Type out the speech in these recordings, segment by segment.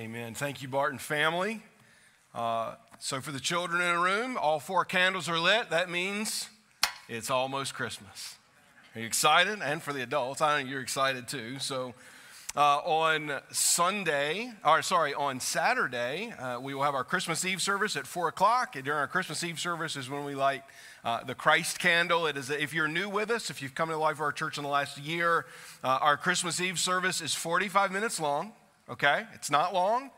Amen. Thank you, Barton family. Uh, so, for the children in the room, all four candles are lit. That means it's almost Christmas. Are you excited? And for the adults, I know you're excited too. So, uh, on Sunday, or sorry, on Saturday, uh, we will have our Christmas Eve service at 4 o'clock. And during our Christmas Eve service is when we light uh, the Christ candle. It is, if you're new with us, if you've come to the life of our church in the last year, uh, our Christmas Eve service is 45 minutes long, okay? It's not long.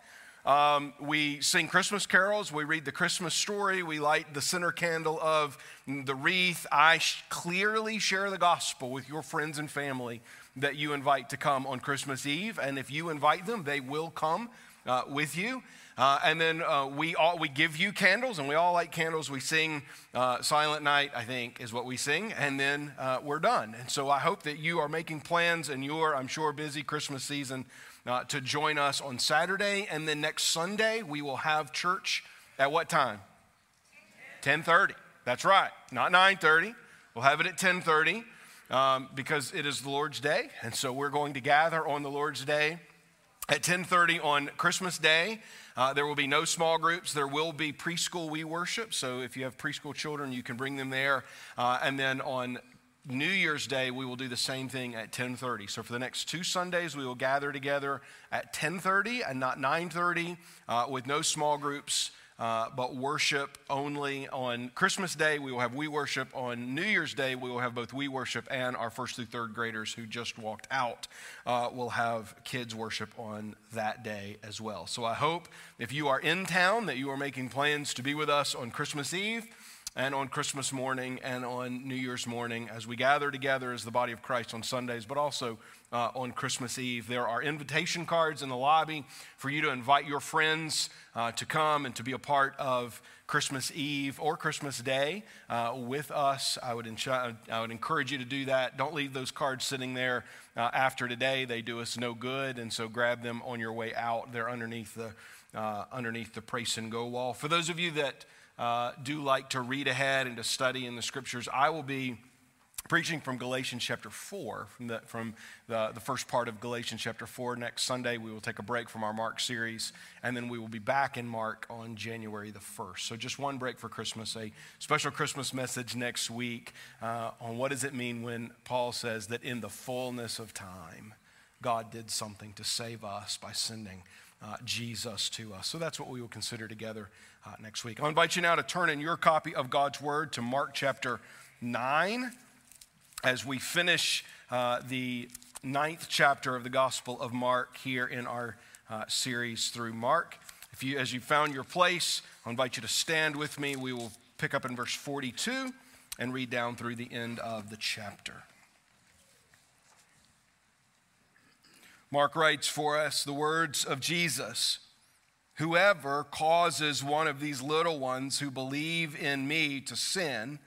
Um, we sing Christmas carols. We read the Christmas story. We light the center candle of the wreath. I sh- clearly share the gospel with your friends and family that you invite to come on Christmas Eve. And if you invite them, they will come uh, with you. Uh, and then uh, we all we give you candles, and we all light candles. We sing uh, "Silent Night," I think, is what we sing, and then uh, we're done. And so I hope that you are making plans in your, I'm sure, busy Christmas season uh, to join us on Saturday, and then next Sunday we will have church at what time? 10:30. That's right, not 9:30. We'll have it at 10:30 um, because it is the Lord's Day, and so we're going to gather on the Lord's Day at 10:30 on Christmas Day. Uh, there will be no small groups. There will be preschool we worship. So if you have preschool children, you can bring them there. Uh, and then on New Year's Day, we will do the same thing at 10:30. So for the next two Sundays, we will gather together at 10:30 and not 9:30, uh, with no small groups. Uh, but worship only on Christmas Day. We will have we worship on New Year's Day. We will have both we worship and our first through third graders who just walked out uh, will have kids worship on that day as well. So I hope if you are in town that you are making plans to be with us on Christmas Eve and on Christmas morning and on New Year's morning as we gather together as the body of Christ on Sundays, but also uh, on Christmas Eve. There are invitation cards in the lobby for you to invite your friends uh, to come and to be a part of Christmas Eve or Christmas Day uh, with us. I would, I would encourage you to do that. Don't leave those cards sitting there uh, after today. They do us no good, and so grab them on your way out. They're underneath the, uh, underneath the Praise and Go wall. For those of you that uh, do like to read ahead and to study in the scriptures, I will be preaching from Galatians chapter 4, from, the, from the, the first part of Galatians chapter 4. Next Sunday, we will take a break from our Mark series, and then we will be back in Mark on January the 1st. So, just one break for Christmas, a special Christmas message next week uh, on what does it mean when Paul says that in the fullness of time, God did something to save us by sending uh, Jesus to us. So, that's what we will consider together uh, next week. I'll invite you now to turn in your copy of God's Word to Mark chapter 9 as we finish uh, the ninth chapter of the Gospel of Mark here in our uh, series through Mark. If you, as you found your place, I invite you to stand with me. We will pick up in verse 42 and read down through the end of the chapter. Mark writes for us the words of Jesus Whoever causes one of these little ones who believe in me to sin,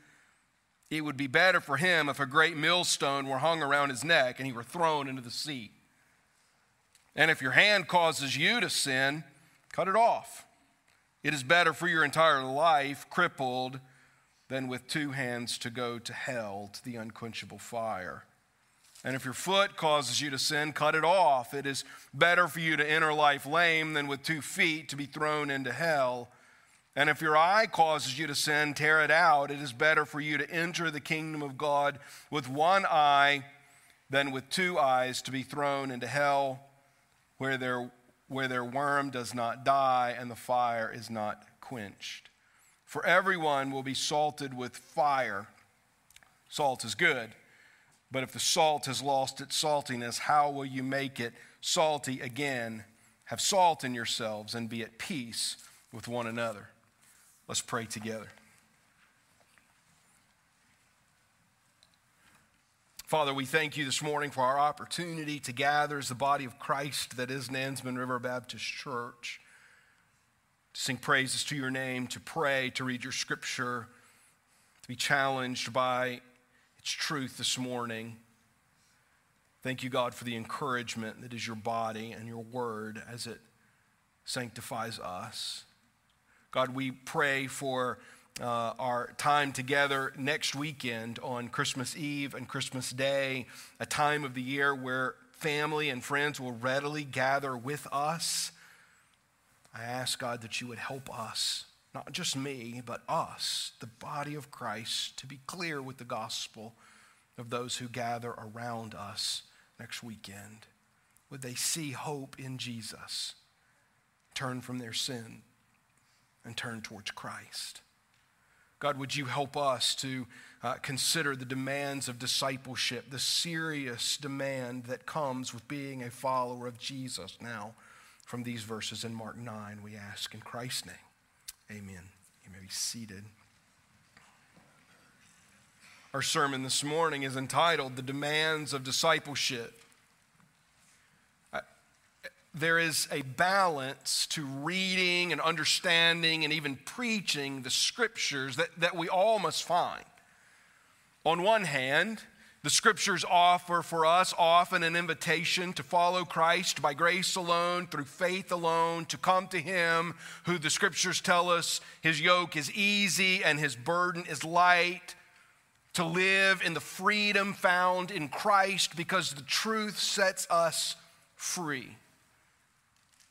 it would be better for him if a great millstone were hung around his neck and he were thrown into the sea. And if your hand causes you to sin, cut it off. It is better for your entire life crippled than with two hands to go to hell, to the unquenchable fire. And if your foot causes you to sin, cut it off. It is better for you to enter life lame than with two feet to be thrown into hell. And if your eye causes you to sin, tear it out. It is better for you to enter the kingdom of God with one eye than with two eyes to be thrown into hell, where their, where their worm does not die and the fire is not quenched. For everyone will be salted with fire. Salt is good. But if the salt has lost its saltiness, how will you make it salty again? Have salt in yourselves and be at peace with one another. Let's pray together. Father, we thank you this morning for our opportunity to gather as the body of Christ that is Nansemond River Baptist Church, to sing praises to your name, to pray, to read your scripture, to be challenged by truth this morning. Thank you, God, for the encouragement that is your body and your word as it sanctifies us. God, we pray for uh, our time together next weekend on Christmas Eve and Christmas Day, a time of the year where family and friends will readily gather with us I ask, God, that you would help us, not just me, but us, the body of Christ, to be clear with the gospel of those who gather around us next weekend. Would they see hope in Jesus, turn from their sin, and turn towards Christ? God, would you help us to uh, consider the demands of discipleship, the serious demand that comes with being a follower of Jesus now? From these verses in Mark 9, we ask in Christ's name. Amen. You may be seated. Our sermon this morning is entitled The Demands of Discipleship. There is a balance to reading and understanding and even preaching the scriptures that, that we all must find. On one hand, the scriptures offer for us often an invitation to follow Christ by grace alone, through faith alone, to come to Him, who the scriptures tell us his yoke is easy and his burden is light to live in the freedom found in Christ because the truth sets us free.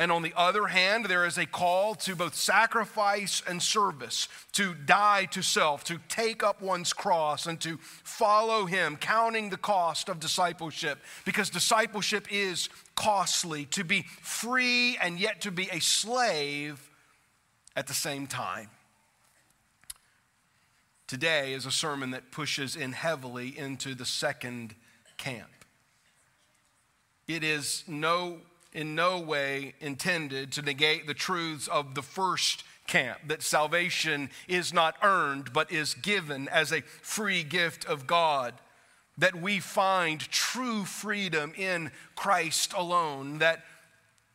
And on the other hand, there is a call to both sacrifice and service, to die to self, to take up one's cross, and to follow Him, counting the cost of discipleship, because discipleship is costly, to be free and yet to be a slave at the same time. Today is a sermon that pushes in heavily into the second camp. It is no, in no way intended to negate the truths of the first camp that salvation is not earned but is given as a free gift of God, that we find true freedom in Christ alone, that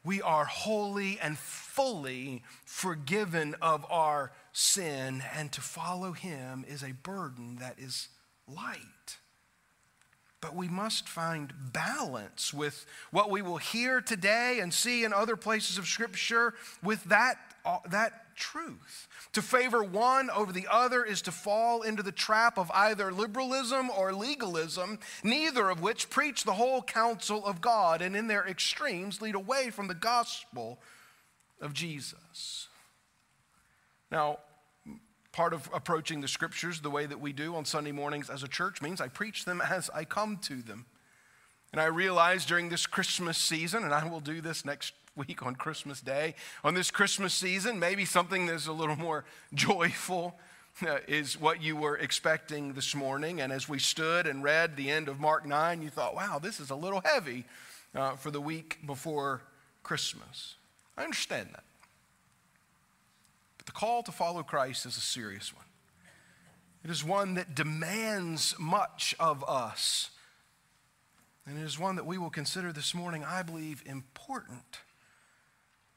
we are wholly and fully forgiven of our sin, and to follow him is a burden that is light. But we must find balance with what we will hear today and see in other places of Scripture with that, uh, that truth. To favor one over the other is to fall into the trap of either liberalism or legalism, neither of which preach the whole counsel of God and in their extremes lead away from the gospel of Jesus. Now, part of approaching the scriptures the way that we do on Sunday mornings as a church means I preach them as I come to them. And I realize during this Christmas season, and I will do this next week on Christmas Day, on this Christmas season, maybe something that's a little more joyful uh, is what you were expecting this morning. And as we stood and read the end of Mark 9, you thought, wow, this is a little heavy uh, for the week before Christmas. I understand that. The call to follow Christ is a serious one. It is one that demands much of us. And it is one that we will consider this morning, I believe, important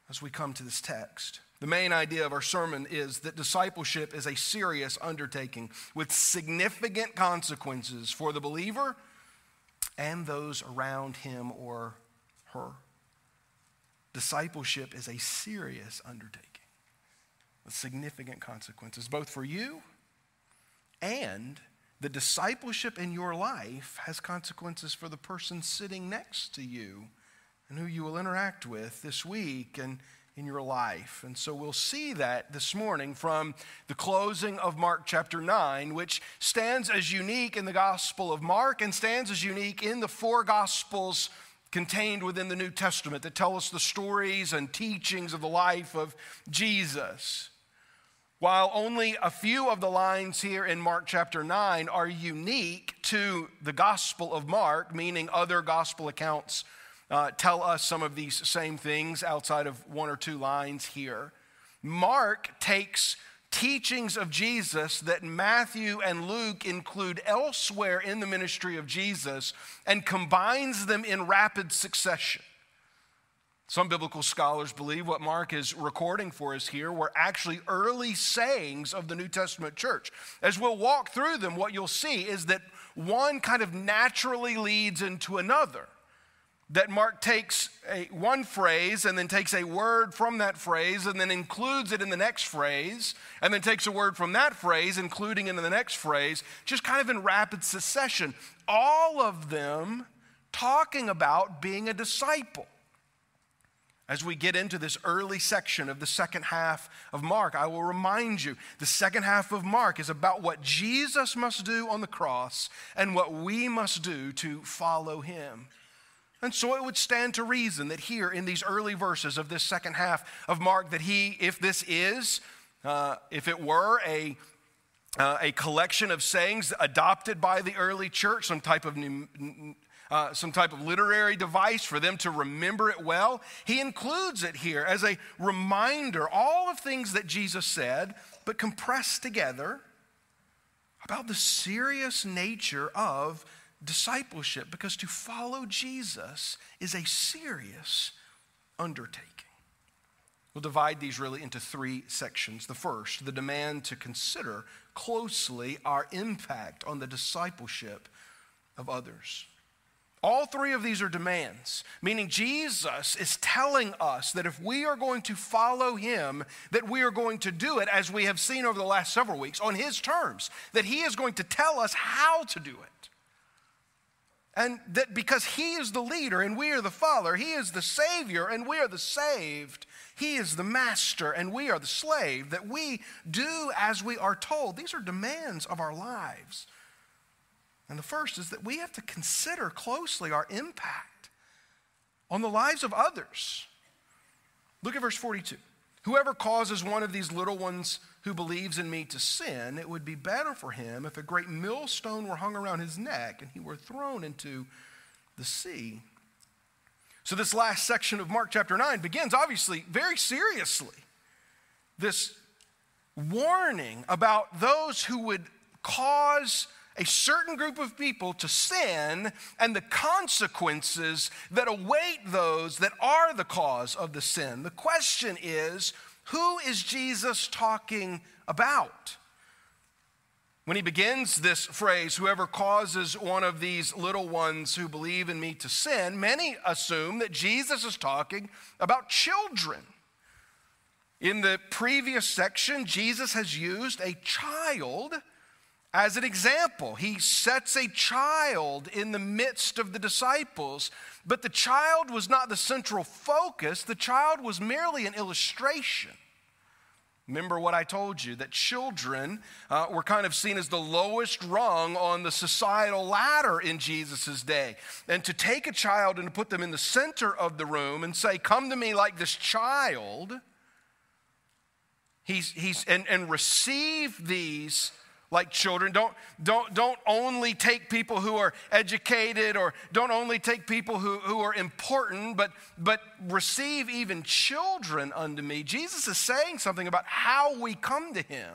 as we come to this text. The main idea of our sermon is that discipleship is a serious undertaking with significant consequences for the believer and those around him or her. Discipleship is a serious undertaking with significant consequences, both for you and the discipleship in your life has consequences for the person sitting next to you and who you will interact with this week and in your life. And so we'll see that this morning from the closing of Mark chapter 9, which stands as unique in the Gospel of Mark and stands as unique in the four Gospels contained within the New Testament that tell us the stories and teachings of the life of Jesus. While only a few of the lines here in Mark chapter 9 are unique to the Gospel of Mark, meaning other gospel accounts uh, tell us some of these same things outside of one or two lines here, Mark takes teachings of Jesus that Matthew and Luke include elsewhere in the ministry of Jesus and combines them in rapid succession. Some biblical scholars believe what Mark is recording for us here were actually early sayings of the New Testament church. As we'll walk through them, what you'll see is that one kind of naturally leads into another. That Mark takes a, one phrase and then takes a word from that phrase and then includes it in the next phrase, and then takes a word from that phrase, including it in the next phrase, just kind of in rapid succession. All of them talking about being a disciple. As we get into this early section of the second half of Mark, I will remind you the second half of Mark is about what Jesus must do on the cross and what we must do to follow him. And so it would stand to reason that here in these early verses of this second half of Mark, that he, if this is, uh, if it were a uh, a collection of sayings adopted by the early church, some type of uh, some type of literary device for them to remember it well. He includes it here as a reminder, all of things that Jesus said, but compressed together about the serious nature of discipleship, because to follow Jesus is a serious undertaking. We'll divide these really into three sections. The first, the demand to consider closely our impact on the discipleship of others. All three of these are demands, meaning Jesus is telling us that if we are going to follow him, that we are going to do it as we have seen over the last several weeks on his terms, that he is going to tell us how to do it. And that because he is the leader and we are the follower, he is the savior and we are the saved, he is the master and we are the slave, that we do as we are told. These are demands of our lives. And the first is that we have to consider closely our impact on the lives of others. Look at verse 42. Whoever causes one of these little ones who believes in me to sin, it would be better for him if a great millstone were hung around his neck and he were thrown into the sea. So, this last section of Mark chapter 9 begins obviously very seriously. This warning about those who would cause a certain group of people to sin and the consequences that await those that are the cause of the sin. The question is who is Jesus talking about? When he begins this phrase, whoever causes one of these little ones who believe in me to sin, many assume that Jesus is talking about children. In the previous section, Jesus has used a child as an example. He sets a child in the midst of the disciples, but the child was not the central focus, the child was merely an illustration. Remember what I told you that children uh, were kind of seen as the lowest rung on the societal ladder in Jesus' day. And to take a child and to put them in the center of the room and say, Come to me like this child, he's, he's, and, and receive these like children. Don't, don't, don't only take people who are educated or don't only take people who, who are important, but, but receive even children unto me. Jesus is saying something about how we come to him.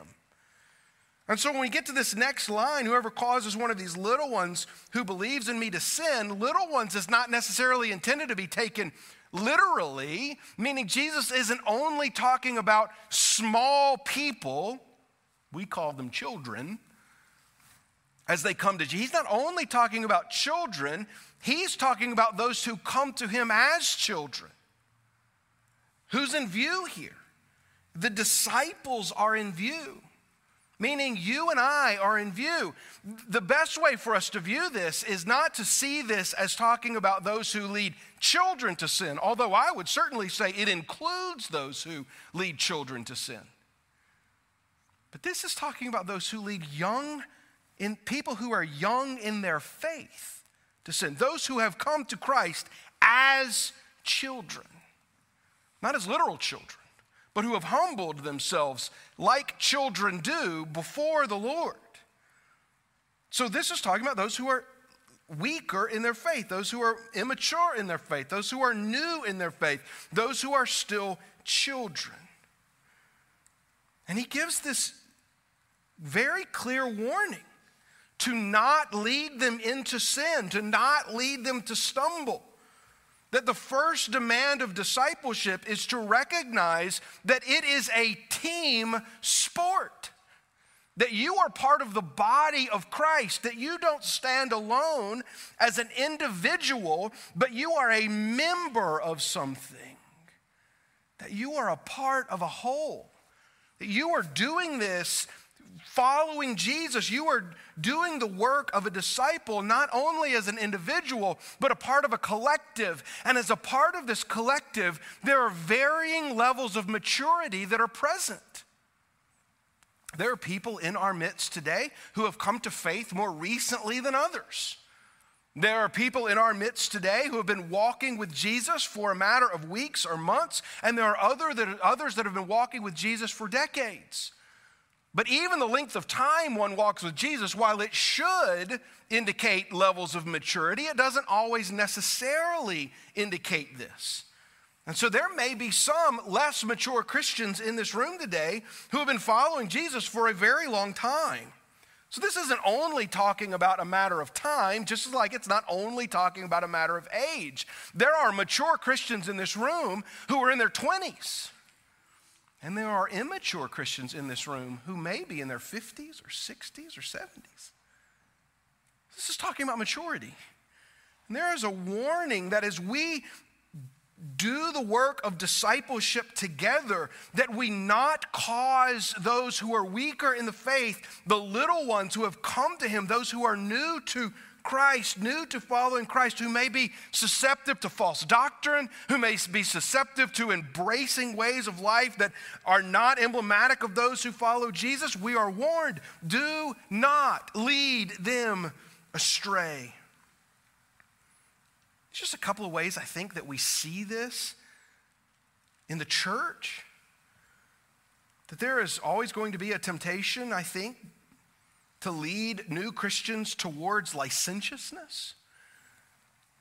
And so when we get to this next line, whoever causes one of these little ones who believes in me to sin, little ones is not necessarily intended to be taken literally, meaning Jesus isn't only talking about small people we call them children, as they come to Jesus. He's not only talking about children, he's talking about those who come to him as children. Who's in view here? The disciples are in view, meaning you and I are in view. The best way for us to view this is not to see this as talking about those who lead children to sin, although I would certainly say it includes those who lead children to sin. But this is talking about those who lead young in people who are young in their faith to sin. Those who have come to Christ as children, not as literal children, but who have humbled themselves like children do before the Lord. So this is talking about those who are weaker in their faith, those who are immature in their faith, those who are new in their faith, those who are still children. And he gives this very clear warning to not lead them into sin, to not lead them to stumble. That the first demand of discipleship is to recognize that it is a team sport. That you are part of the body of Christ, that you don't stand alone as an individual, but you are a member of something. That you are a part of a whole. You are doing this following Jesus, you are doing the work of a disciple not only as an individual, but a part of a collective. And as a part of this collective, there are varying levels of maturity that are present. There are people in our midst today who have come to faith more recently than others. There are people in our midst today who have been walking with Jesus for a matter of weeks or months, and there are other that, others that have been walking with Jesus for decades. But even the length of time one walks with Jesus, while it should indicate levels of maturity, it doesn't always necessarily indicate this. And so there may be some less mature Christians in this room today who have been following Jesus for a very long time. So this isn't only talking about a matter of time, just like it's not only talking about a matter of age. There are mature Christians in this room who are in their 20s. And there are immature Christians in this room who may be in their 50s or 60s or 70s. This is talking about maturity. And there is a warning that as we do the work of discipleship together, that we not cause those who are weaker in the faith, the little ones who have come to Him, those who are new to Christ, new to following Christ, who may be susceptible to false doctrine, who may be susceptible to embracing ways of life that are not emblematic of those who follow Jesus, we are warned do not lead them astray. Just a couple of ways I think that we see this in the church. That there is always going to be a temptation, I think, to lead new Christians towards licentiousness.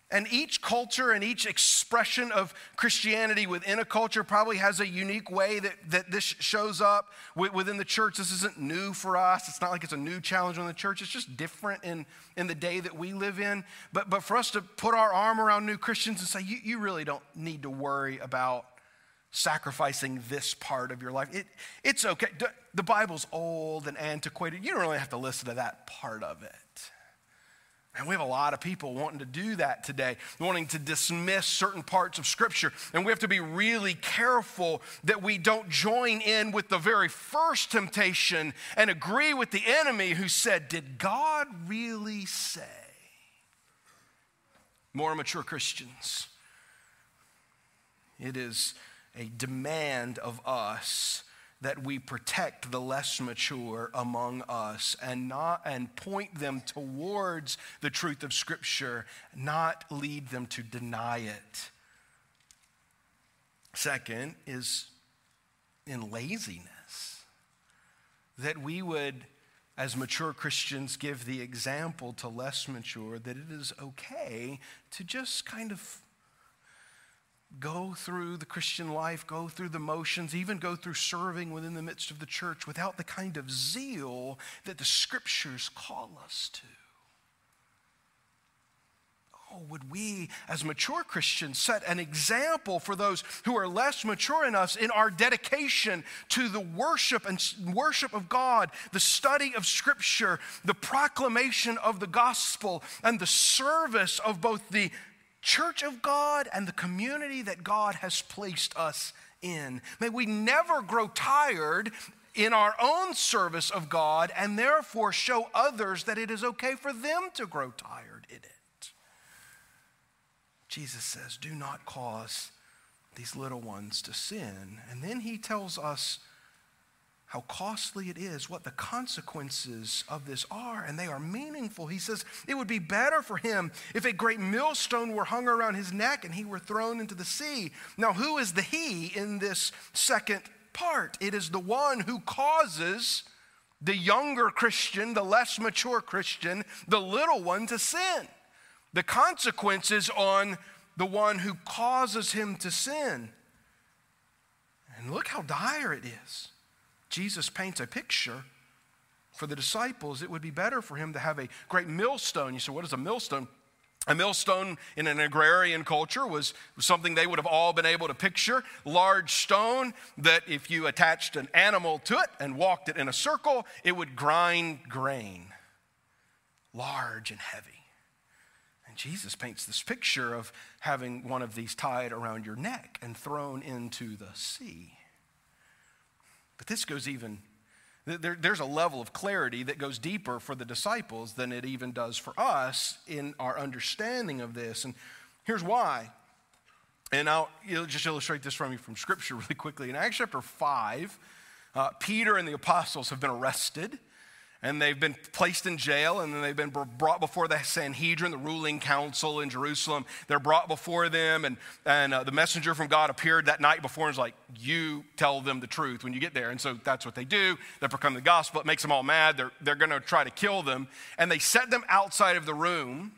And each culture and each expression of Christianity within a culture probably has a unique way that, that this shows up within the church. This isn't new for us. It's not like it's a new challenge on the church. It's just different in, in the day that we live in. But, but for us to put our arm around new Christians and say, you, you really don't need to worry about sacrificing this part of your life. It, it's okay. The Bible's old and antiquated. You don't really have to listen to that part of it. And we have a lot of people wanting to do that today, wanting to dismiss certain parts of Scripture. And we have to be really careful that we don't join in with the very first temptation and agree with the enemy who said, Did God really say? More mature Christians. It is a demand of us that we protect the less mature among us and not and point them towards the truth of scripture not lead them to deny it. Second is in laziness. That we would as mature Christians give the example to less mature that it is okay to just kind of go through the Christian life, go through the motions, even go through serving within the midst of the church without the kind of zeal that the scriptures call us to. Oh, would we, as mature Christians, set an example for those who are less mature in us in our dedication to the worship and worship of God, the study of Scripture, the proclamation of the gospel, and the service of both the church of God and the community that God has placed us in. May we never grow tired in our own service of God and therefore show others that it is okay for them to grow tired in it. Jesus says, Do not cause these little ones to sin. And then he tells us how costly it is, what the consequences of this are, and they are meaningful. He says it would be better for him if a great millstone were hung around his neck and he were thrown into the sea. Now, who is the he in this second part? It is the one who causes the younger Christian, the less mature Christian, the little one to sin. The consequences on the one who causes him to sin. And look how dire it is. Jesus paints a picture for the disciples. It would be better for him to have a great millstone. You say, what is a millstone? A millstone in an agrarian culture was, something they would have all been able to picture. Large stone that if you attached an animal to it and walked it in a circle, it would grind grain. Large and heavy. And Jesus paints this picture of having one of these tied around your neck and thrown into the sea. But this goes even, There, there's a level of clarity that goes deeper for the disciples than it even does for us in our understanding of this. And here's why. And I'll just illustrate this from you from Scripture really quickly. In Acts chapter 5, uh, Peter and the apostles have been arrested and they've been placed in jail and then they've been brought before the sanhedrin the ruling council in jerusalem. They're brought before them and, and uh, the messenger from god appeared that night before and was like you tell them the truth when you get there. And so that's what they do. They proclaim the gospel. It makes them all mad. They're, they're going to try to kill them. And they set them outside of the room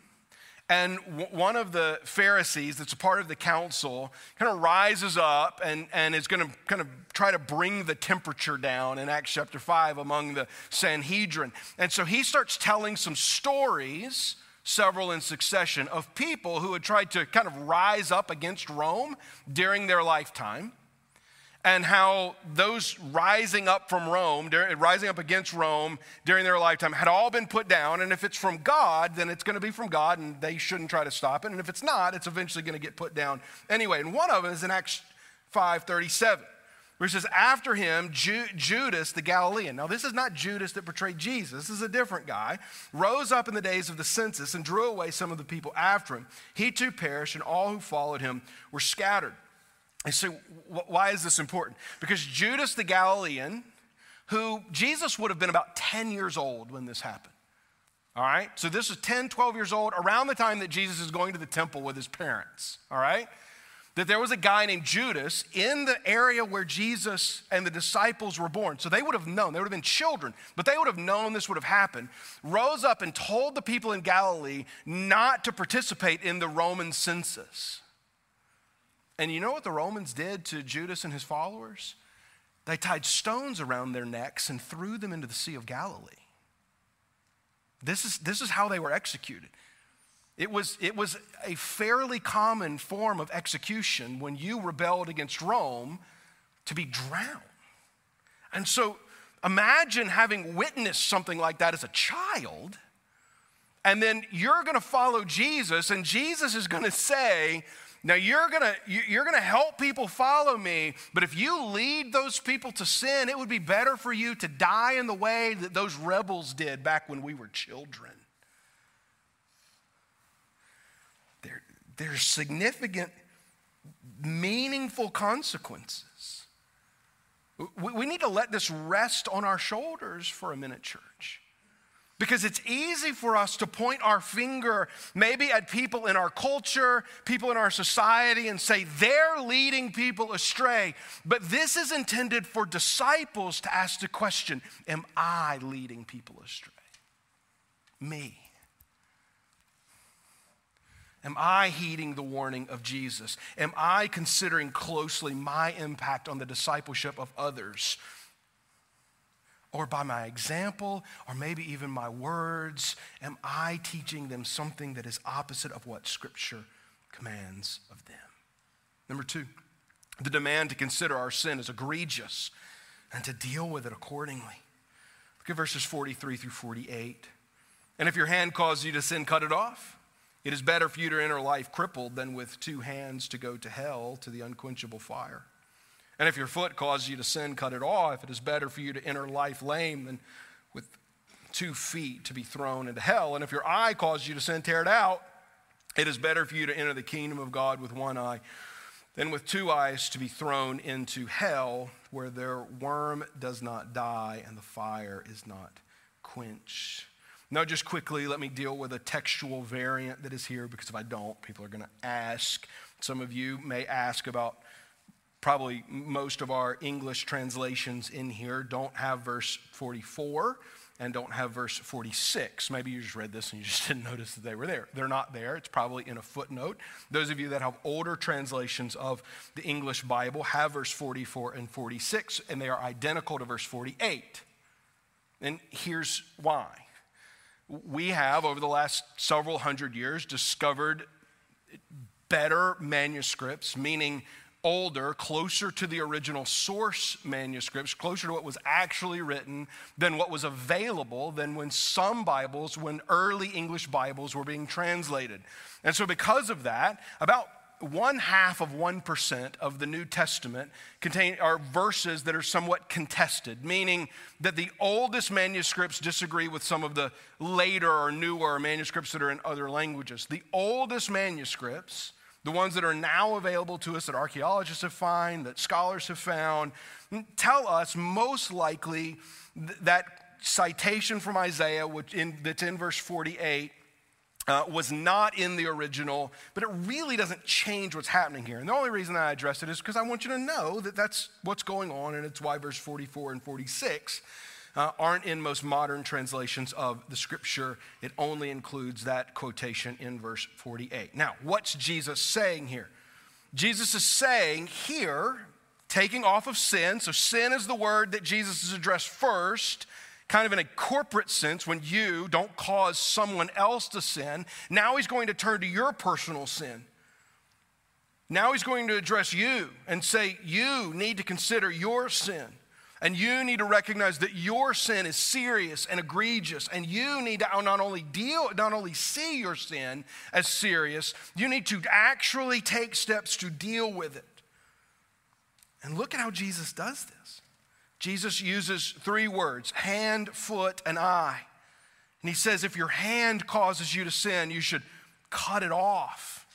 and one of the Pharisees, that's a part of the council, kind of rises up and, and is going to kind of try to bring the temperature down in Acts chapter 5 among the Sanhedrin. And so he starts telling some stories, several in succession, of people who had tried to kind of rise up against Rome during their lifetime and how those rising up from Rome, rising up against Rome during their lifetime, had all been put down. And if it's from God, then it's going to be from God, and they shouldn't try to stop it. And if it's not, it's eventually going to get put down anyway. And one of them is in Acts 5:37, where it says, "After him, Ju- Judas the Galilean." Now, this is not Judas that portrayed Jesus. This is a different guy. Rose up in the days of the census and drew away some of the people after him. He too perished, and all who followed him were scattered. And so, why is this important? Because Judas the Galilean, who Jesus would have been about 10 years old when this happened. All right? So, this is 10, 12 years old, around the time that Jesus is going to the temple with his parents. All right? That there was a guy named Judas in the area where Jesus and the disciples were born. So, they would have known, they would have been children, but they would have known this would have happened. Rose up and told the people in Galilee not to participate in the Roman census. And you know what the Romans did to Judas and his followers? They tied stones around their necks and threw them into the Sea of Galilee. This is, this is how they were executed. It was, it was a fairly common form of execution when you rebelled against Rome to be drowned. And so imagine having witnessed something like that as a child, and then you're to follow Jesus, and Jesus is to say, now you're gonna you're gonna help people follow me, but if you lead those people to sin, it would be better for you to die in the way that those rebels did back when we were children. There, there's significant, meaningful consequences. We, we need to let this rest on our shoulders for a minute, church. Because it's easy for us to point our finger maybe at people in our culture, people in our society, and say they're leading people astray. But this is intended for disciples to ask the question Am I leading people astray? Me. Am I heeding the warning of Jesus? Am I considering closely my impact on the discipleship of others? Or by my example, or maybe even my words, am I teaching them something that is opposite of what Scripture commands of them? Number two, the demand to consider our sin as egregious and to deal with it accordingly. Look at verses 43 through 48. And if your hand causes you to sin, cut it off. It is better for you to enter life crippled than with two hands to go to hell, to the unquenchable fire. And if your foot causes you to sin, cut it off. It is better for you to enter life lame than with two feet to be thrown into hell. And if your eye causes you to sin, tear it out. It is better for you to enter the kingdom of God with one eye than with two eyes to be thrown into hell, where their worm does not die and the fire is not quenched. Now, just quickly, let me deal with a textual variant that is here because if I don't, people are going to ask. Some of you may ask about probably most of our English translations in here don't have verse 44 and don't have verse 46. Maybe you just read this and you just didn't notice that they were there. They're not there. It's probably in a footnote. Those of you that have older translations of the English Bible have verse 44 and 46, and they are identical to verse 48. And here's why. We have, over the last several hundred years, discovered better manuscripts, meaning older, closer to the original source manuscripts, closer to what was actually written than what was available than when some Bibles, when early English Bibles were being translated. And so, because of that, about one half of 1% of the New Testament contain are verses that are somewhat contested, meaning that the oldest manuscripts disagree with some of the later or newer manuscripts that are in other languages. The oldest manuscripts, the ones that are now available to us that archaeologists have found, that scholars have found, tell us most likely that citation from Isaiah, which in, that's in verse 48, uh, was not in the original, but it really doesn't change what's happening here. And the only reason I address it is because I want you to know that that's what's going on, and it's why verse 44 and 46 uh, aren't in most modern translations of the scripture. It only includes that quotation in verse 48. Now, what's Jesus saying here? Jesus is saying here, taking off of sin, so sin is the word that Jesus is addressed first kind of in a corporate sense, when you don't cause someone else to sin, now he's going to turn to your personal sin. Now he's going to address you and say, You need to consider your sin. And you need to recognize that your sin is serious and egregious. And you need to not only deal, not only see your sin as serious, you need to actually take steps to deal with it. And look at how Jesus does this. Jesus uses three words hand, foot, and eye. And he says, if your hand causes you to sin, you should cut it off.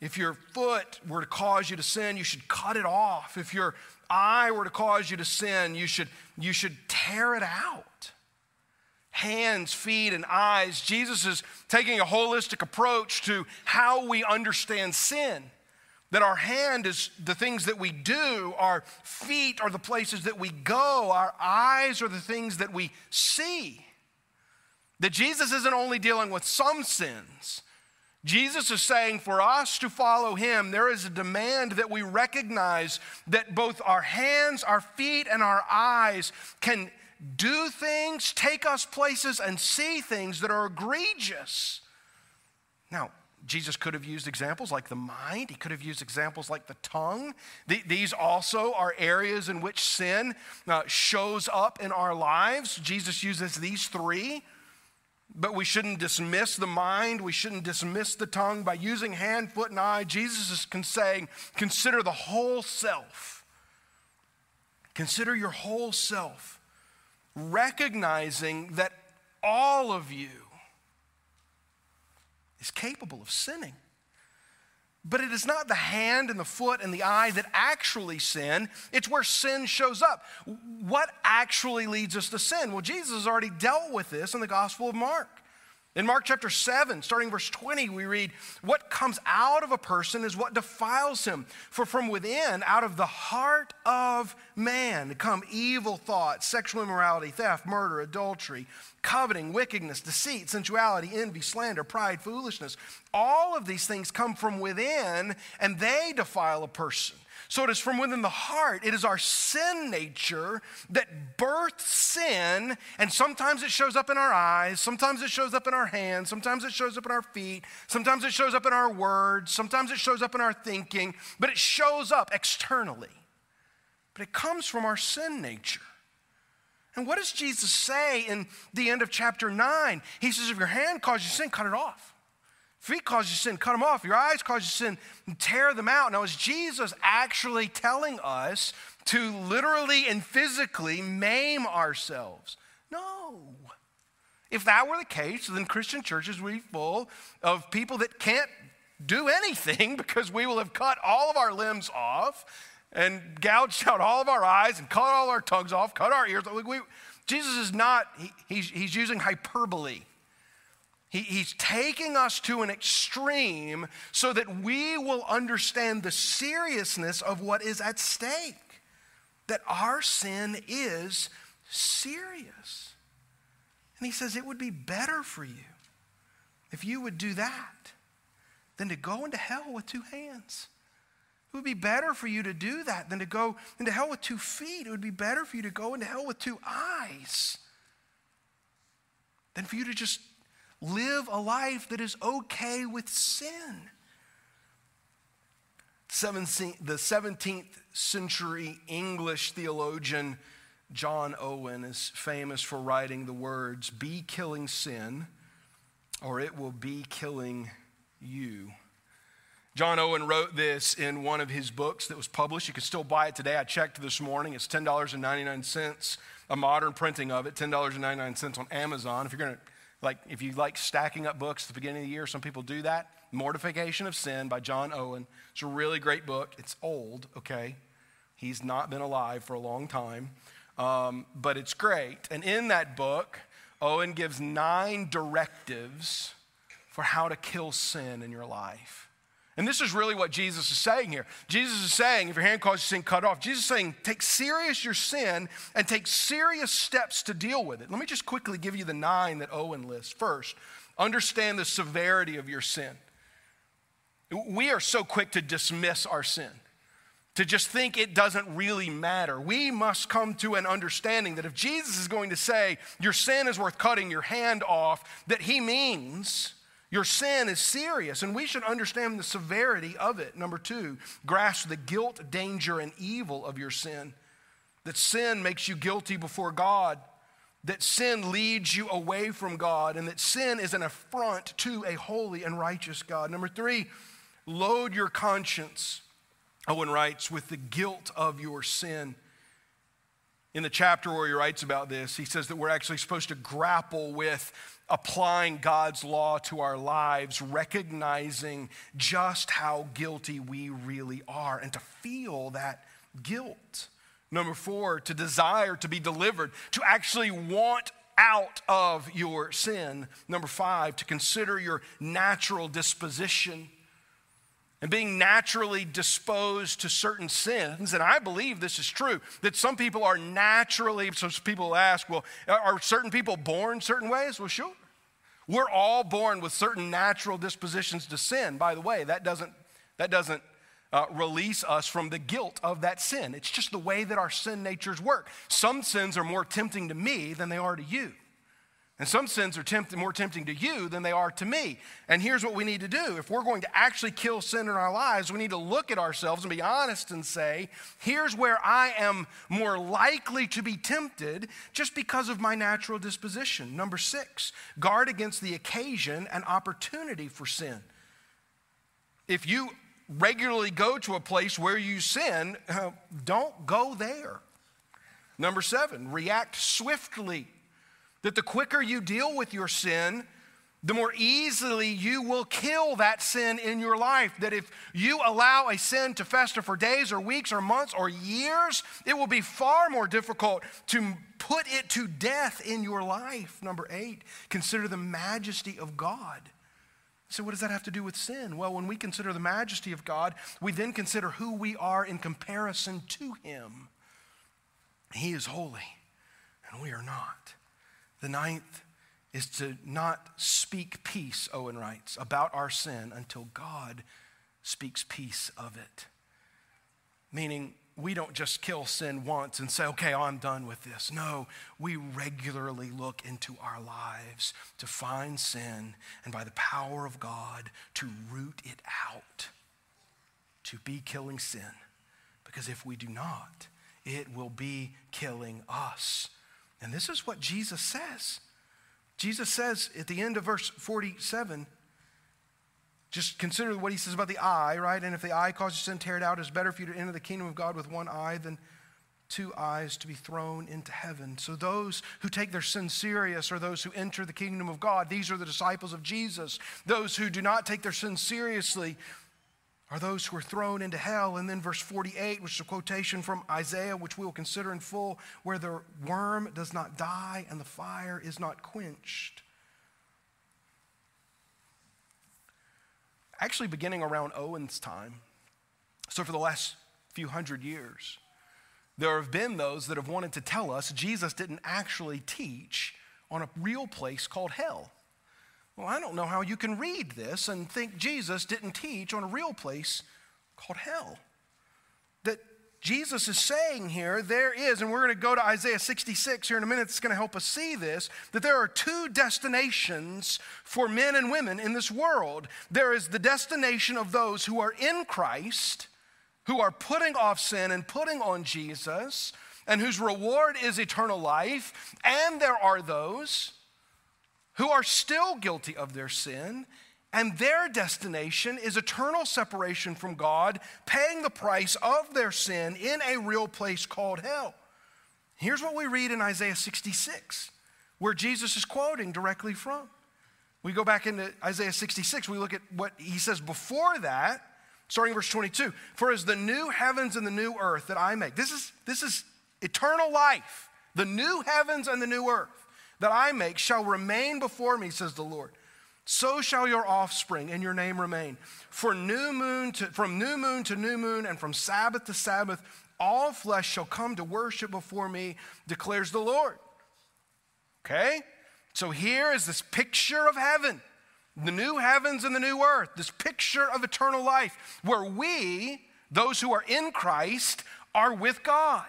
If your foot were to cause you to sin, you should cut it off. If your eye were to cause you to sin, you should, you should tear it out. Hands, feet, and eyes. Jesus is taking a holistic approach to how we understand sin. That our hand is the things that we do, our feet are the places that we go, our eyes are the things that we see. That Jesus isn't only dealing with some sins. Jesus is saying for us to follow him, there is a demand that we recognize that both our hands, our feet, and our eyes can do things, take us places, and see things that are egregious. Now, Jesus could have used examples like the mind. He could have used examples like the tongue. these also are areas in which sin uh, shows up in our lives. Jesus uses these three, but we shouldn't dismiss the mind. We shouldn't dismiss the tongue. By using hand, foot, and eye, Jesus is saying, consider the whole self. Consider your whole self, recognizing that all of you is capable of sinning. But it is not the hand and the foot and the eye that actually sin. It's where sin shows up. What actually leads us to sin? Well, Jesus has already dealt with this in the Gospel of Mark. In Mark chapter 7, starting verse 20, we read, What comes out of a person is what defiles him. For from within, out of the heart of man, come evil thoughts, sexual immorality, theft, murder, adultery, coveting, wickedness, deceit, sensuality, envy, slander, pride, foolishness. All of these things come from within, and they defile a person. So it is from within the heart. It is our sin nature that births sin, and sometimes it shows up in our eyes, sometimes it shows up in our hands, sometimes it shows up in our feet, sometimes it shows up in our words, sometimes it shows up in our thinking, but it shows up externally. But it comes from our sin nature. And what does Jesus say in the end of chapter 9? He says, If your hand causes you sin, cut it off. Feet cause you sin, cut them off. Your eyes cause you sin, tear them out. Now, is Jesus actually telling us to literally and physically maim ourselves? No. If that were the case, then Christian churches would be full of people that can't do anything because we will have cut all of our limbs off and gouged out all of our eyes and cut all our tongues off, cut our ears. We, Jesus is not, he, he's, he's using hyperbole. He, he's taking us to an extreme so that we will understand the seriousness of what is at stake. That our sin is serious. And he says it would be better for you if you would do that than to go into hell with two hands. It would be better for you to do that than to go into hell with two feet. It would be better for you to go into hell with two eyes than for you to just live a life that is okay with sin. 17, the 17th century English theologian John Owen is famous for writing the words, Be killing sin, or it will be killing you. John Owen wrote this in one of his books that was published. You can still buy it today. I checked this morning. It's $10.99, a modern printing of it, $10.99 on Amazon. If you're going to, like, if you like stacking up books at the beginning of the year, some people do that. Mortification of Sin by John Owen. It's a really great book. It's old, okay? He's not been alive for a long time, um, but it's great. And in that book, Owen gives nine directives for how to kill sin in your life. And this is really what Jesus is saying here. Jesus is saying, if your hand causes sin, cut off. Jesus is saying, take serious your sin and take serious steps to deal with it. Let me just quickly give you the nine that Owen lists. First, understand the severity of your sin. We are so quick to dismiss our sin, to just think it doesn't really matter. We must come to an understanding that if Jesus is going to say, your sin is worth cutting your hand off, that he means your sin is serious, and we should understand the severity of it. Number two, grasp the guilt, danger, and evil of your sin. That sin makes you guilty before God, that sin leads you away from God, and that sin is an affront to a holy and righteous God. Number three, load your conscience, Owen writes, with the guilt of your sin. In the chapter where he writes about this, he says that we're actually supposed to grapple with applying God's law to our lives, recognizing just how guilty we really are, and to feel that guilt. Number four, to desire to be delivered, to actually want out of your sin. Number five, to consider your natural disposition and being naturally disposed to certain sins. And I believe this is true that some people are naturally, so people ask, well, are certain people born certain ways? Well, sure. We're all born with certain natural dispositions to sin. By the way, that doesn't, that doesn't uh, release us from the guilt of that sin. It's just the way that our sin natures work. Some sins are more tempting to me than they are to you. And some sins are tempt- more tempting to you than they are to me. And here's what we need to do. If we're going to actually kill sin in our lives, we need to look at ourselves and be honest and say, here's where I am more likely to be tempted just because of my natural disposition. Number six, guard against the occasion and opportunity for sin. If you regularly go to a place where you sin, don't go there. Number seven, react swiftly that the quicker you deal with your sin, the more easily you will kill that sin in your life. That if you allow a sin to fester for days or weeks or months or years, it will be far more difficult to put it to death in your life. Number eight, consider the majesty of God. So, what does that have to do with sin? Well, when we consider the majesty of God, we then consider who we are in comparison to Him. He is holy, and we are not. The ninth is to not speak peace, Owen writes, about our sin until God speaks peace of it. Meaning, we don't just kill sin once and say, okay, I'm done with this. No, we regularly look into our lives to find sin and by the power of God to root it out, to be killing sin. Because if we do not, it will be killing us. And this is what Jesus says. Jesus says at the end of verse 47, just consider what he says about the eye, right? And if the eye causes sin, tear it out. It's better for you to enter the kingdom of God with one eye than two eyes to be thrown into heaven. So those who take their sin serious are those who enter the kingdom of God. These are the disciples of Jesus. Those who do not take their sin seriously are those who are thrown into hell. And then verse 48, which is a quotation from Isaiah, which we will consider in full, where the worm does not die and the fire is not quenched. Actually, beginning around Owen's time, so for the last few hundred years, there have been those that have wanted to tell us Jesus didn't actually teach on a real place called hell. Well, I don't know how you can read this and think Jesus didn't teach on a real place called hell. That Jesus is saying here, there is, and we're going to go to Isaiah 66 here in a minute, it's going to help us see this, that there are two destinations for men and women in this world. There is the destination of those who are in Christ, who are putting off sin and putting on Jesus, and whose reward is eternal life. And there are those who are still guilty of their sin And their destination is eternal separation from God, paying the price of their sin in a real place called hell. Here's what we read in Isaiah 66, where Jesus is quoting directly from. We go back into Isaiah 66, we look at what he says before that, starting verse 22. For as the new heavens and the new earth that I make, this is, this is eternal life, the new heavens and the new earth that I make shall remain before me, says the Lord. So shall your offspring and your name remain. For new moon to, from new moon to new moon and from Sabbath to Sabbath, all flesh shall come to worship before me, declares the Lord. Okay? So here is this picture of heaven, the new heavens and the new earth, this picture of eternal life, where we, those who are in Christ, are with God.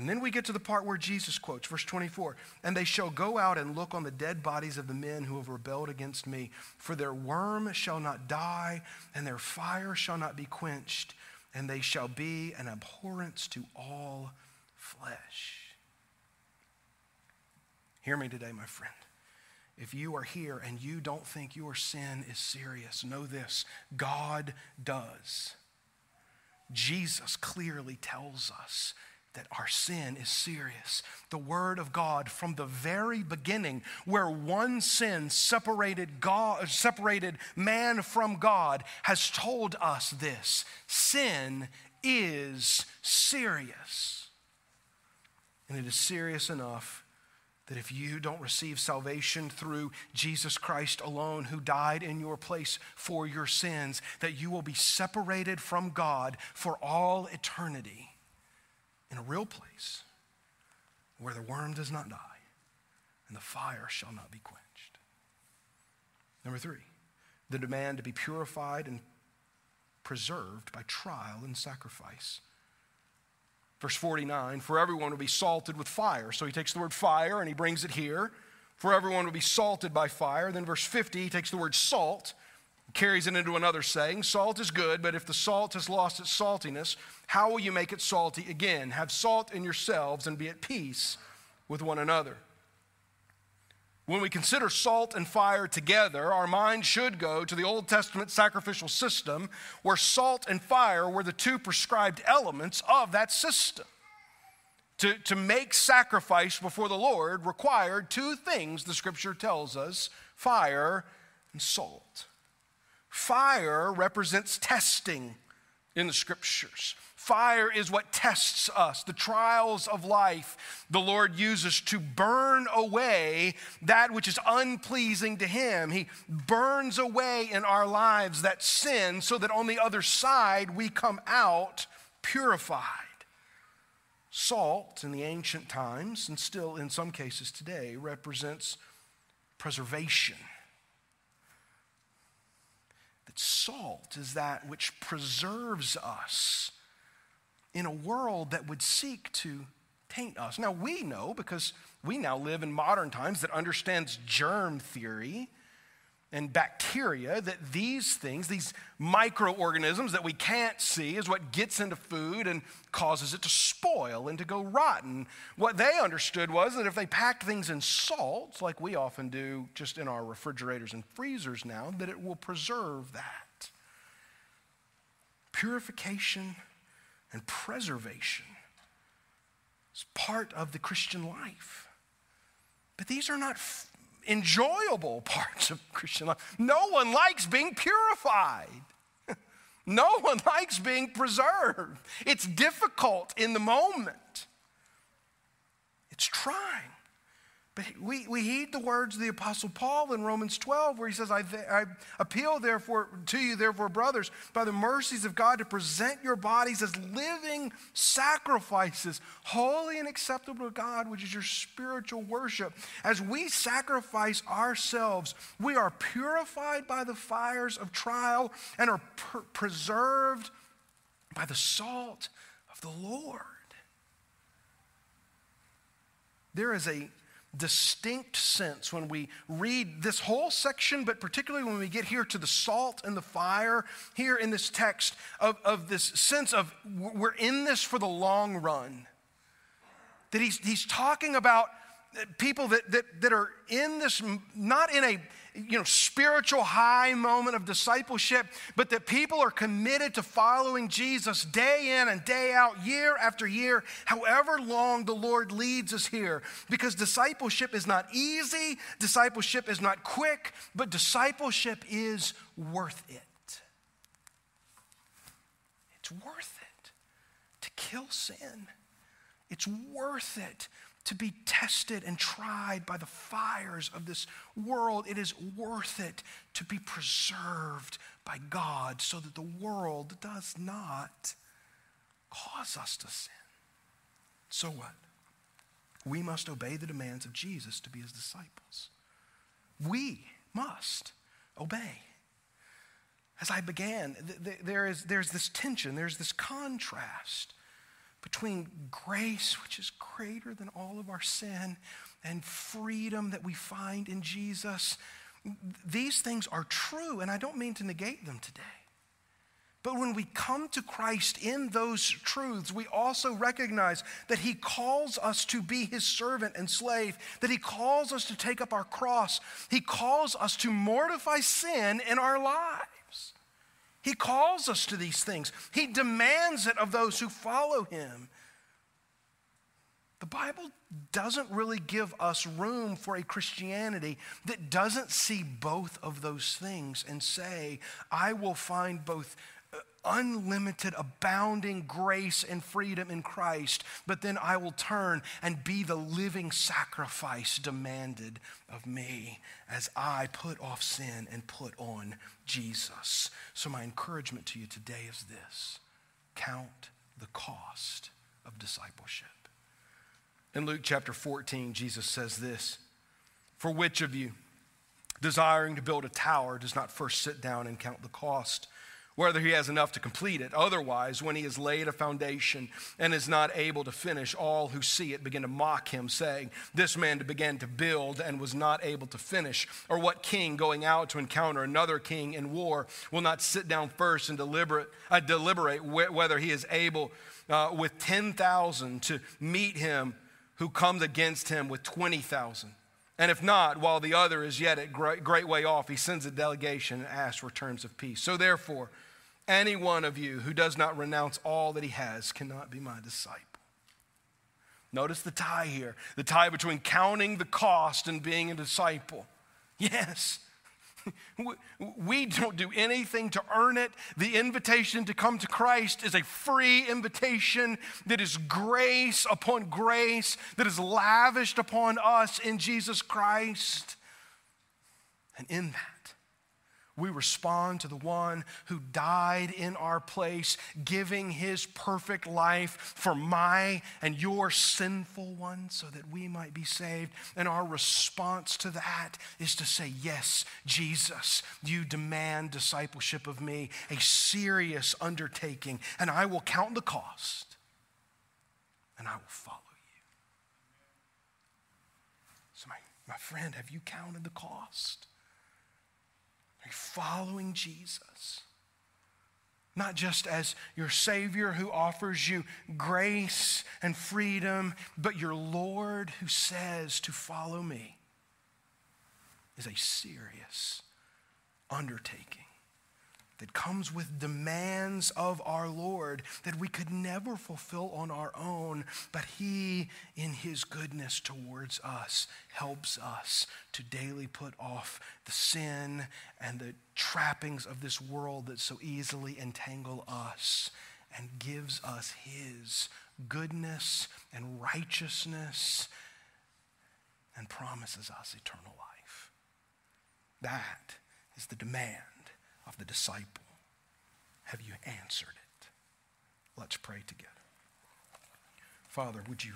And then we get to the part where Jesus quotes, verse 24, and they shall go out and look on the dead bodies of the men who have rebelled against me, for their worm shall not die, and their fire shall not be quenched, and they shall be an abhorrence to all flesh. Hear me today, my friend. If you are here and you don't think your sin is serious, know this God does. Jesus clearly tells us that our sin is serious. The Word of God, from the very beginning, where one sin separated God, separated man from God, has told us this: sin is serious, and it is serious enough that if you don't receive salvation through Jesus Christ alone, who died in your place for your sins, that you will be separated from God for all eternity in a real place where the worm does not die and the fire shall not be quenched. Number three, the demand to be purified and preserved by trial and sacrifice. Verse 49 For everyone will be salted with fire. So he takes the word fire and he brings it here. For everyone will be salted by fire. Then verse 50, he takes the word salt carries it into another saying salt is good, but if the salt has lost its saltiness, how will you make it salty again? Have salt in yourselves and be at peace with one another. When we consider salt and fire together, our mind should go to the Old Testament sacrificial system where salt and fire were the two prescribed elements of that system. To, to make sacrifice before the Lord required two things, the scripture tells us fire and salt. Fire represents testing in the scriptures. Fire is what tests us. The trials of life the Lord uses to burn away that which is unpleasing to Him. He burns away in our lives that sin so that on the other side we come out purified. Salt in the ancient times, and still in some cases today, represents preservation salt is that which preserves us in a world that would seek to taint us. Now, we know because we now live in modern times that understands germ theory and bacteria that these things, these microorganisms that we can't see, is what gets into food and causes it to spoil and to go rotten. What they understood was that if they packed things in salt, like we often do just in our refrigerators and freezers now, that it will preserve that. Purification and preservation is part of the Christian life. But these are not enjoyable parts of Christian life. No one likes being purified. No one likes being preserved. It's difficult in the moment. It's trying. We, we heed the words of the Apostle Paul in Romans 12, where he says, I, I appeal therefore to you, therefore, brothers, by the mercies of God, to present your bodies as living sacrifices, holy and acceptable to God, which is your spiritual worship. As we sacrifice ourselves, we are purified by the fires of trial and are per- preserved by the salt of the Lord. There is a distinct sense when we read this whole section, but particularly when we get here to the salt and the fire, here in this text, of, of this sense of we're in this for the long run. That he's, he's talking about people that, that, that are in this, not in a you know, spiritual high moment of discipleship, but that people are committed to following Jesus day in and day out, year after year, however long the Lord leads us here. Because discipleship is not easy, discipleship is not quick, but discipleship is worth it. It's worth it to kill sin. It's worth it to be tested and tried by the fires of this world. It is worth it to be preserved by God so that the world does not cause us to sin. So what? We must obey the demands of Jesus to be his disciples. We must obey. As I began, there is, there's this tension, there's this contrast between grace, which is greater than all of our sin, and freedom that we find in Jesus. These things are true, and I don't mean to negate them today. But when we come to Christ in those truths, we also recognize that He calls us to be His servant and slave, that He calls us to take up our cross, He calls us to mortify sin in our lives. He calls us to these things, He demands it of those who follow Him. The Bible doesn't really give us room for a Christianity that doesn't see both of those things and say, I will find both unlimited, abounding grace and freedom in Christ, but then I will turn and be the living sacrifice demanded of me as I put off sin and put on Jesus. So, my encouragement to you today is this count the cost of discipleship. In Luke chapter 14, Jesus says this For which of you, desiring to build a tower, does not first sit down and count the cost? Whether he has enough to complete it. Otherwise, when he has laid a foundation and is not able to finish, all who see it begin to mock him, saying, This man began to build and was not able to finish. Or what king going out to encounter another king in war will not sit down first and deliberate, uh, deliberate wh- whether he is able uh, with 10,000 to meet him who comes against him with 20,000? And if not, while the other is yet a great, way off, he sends a delegation and asks for terms of peace. So therefore, any one of you who does not renounce all that he has cannot be my disciple. Notice the tie here the tie between counting the cost and being a disciple. Yes. We don't do anything to earn it. The invitation to come to Christ is a free invitation that is grace upon grace, that is lavished upon us in Jesus Christ. And in that, we respond to the one who died in our place, giving his perfect life for my and your sinful one so that we might be saved. And our response to that is to say, Yes, Jesus, you demand discipleship of me, a serious undertaking, and I will count the cost and I will follow you. So, my, my friend, have you counted the cost? Following Jesus. Not just as your Savior who offers you grace and freedom, but your Lord who says to follow me is a serious undertaking that comes with demands of our Lord that we could never fulfill on our own, but He, in His goodness towards us, helps us to daily put off the sin and the trappings of this world that so easily entangle us and gives us His goodness and righteousness and promises us eternal life. That is the demand of the disciple? Have you answered it? Let's pray together. Father, would you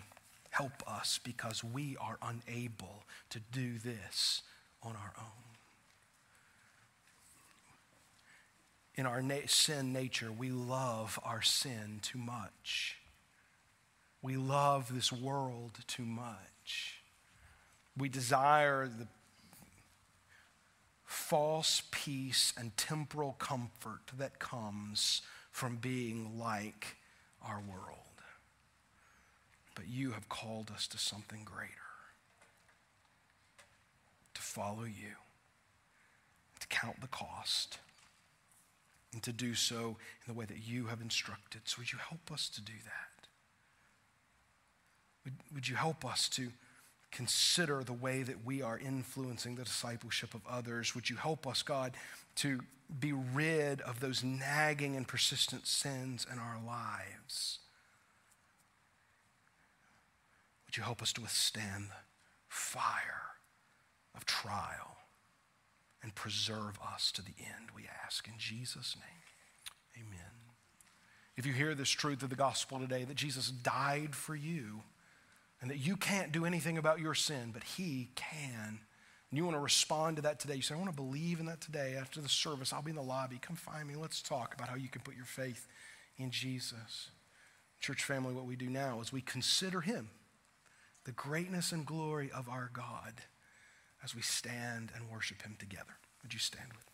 help us because we are unable to do this on our own? In our na- sin nature, we love our sin too much. We love this world too much. We desire the false peace and temporal comfort that comes from being like our world. But you have called us to something greater. To follow you, to count the cost, and to do so in the way that you have instructed. So, would you help us to do that? Would, would you help us to consider the way that we are influencing the discipleship of others? Would you help us, God, to be rid of those nagging and persistent sins in our lives? Would you help us to withstand the fire of trial and preserve us to the end, we ask in Jesus' name. Amen. If you hear this truth of the gospel today, that Jesus died for you, and that you can't do anything about your sin, but He can. And you want to respond to that today. You say, I want to believe in that today. After the service, I'll be in the lobby. Come find me. Let's talk about how you can put your faith in Jesus. Church family, what we do now is we consider Him, the greatness and glory of our God, as we stand and worship Him together. Would you stand with me?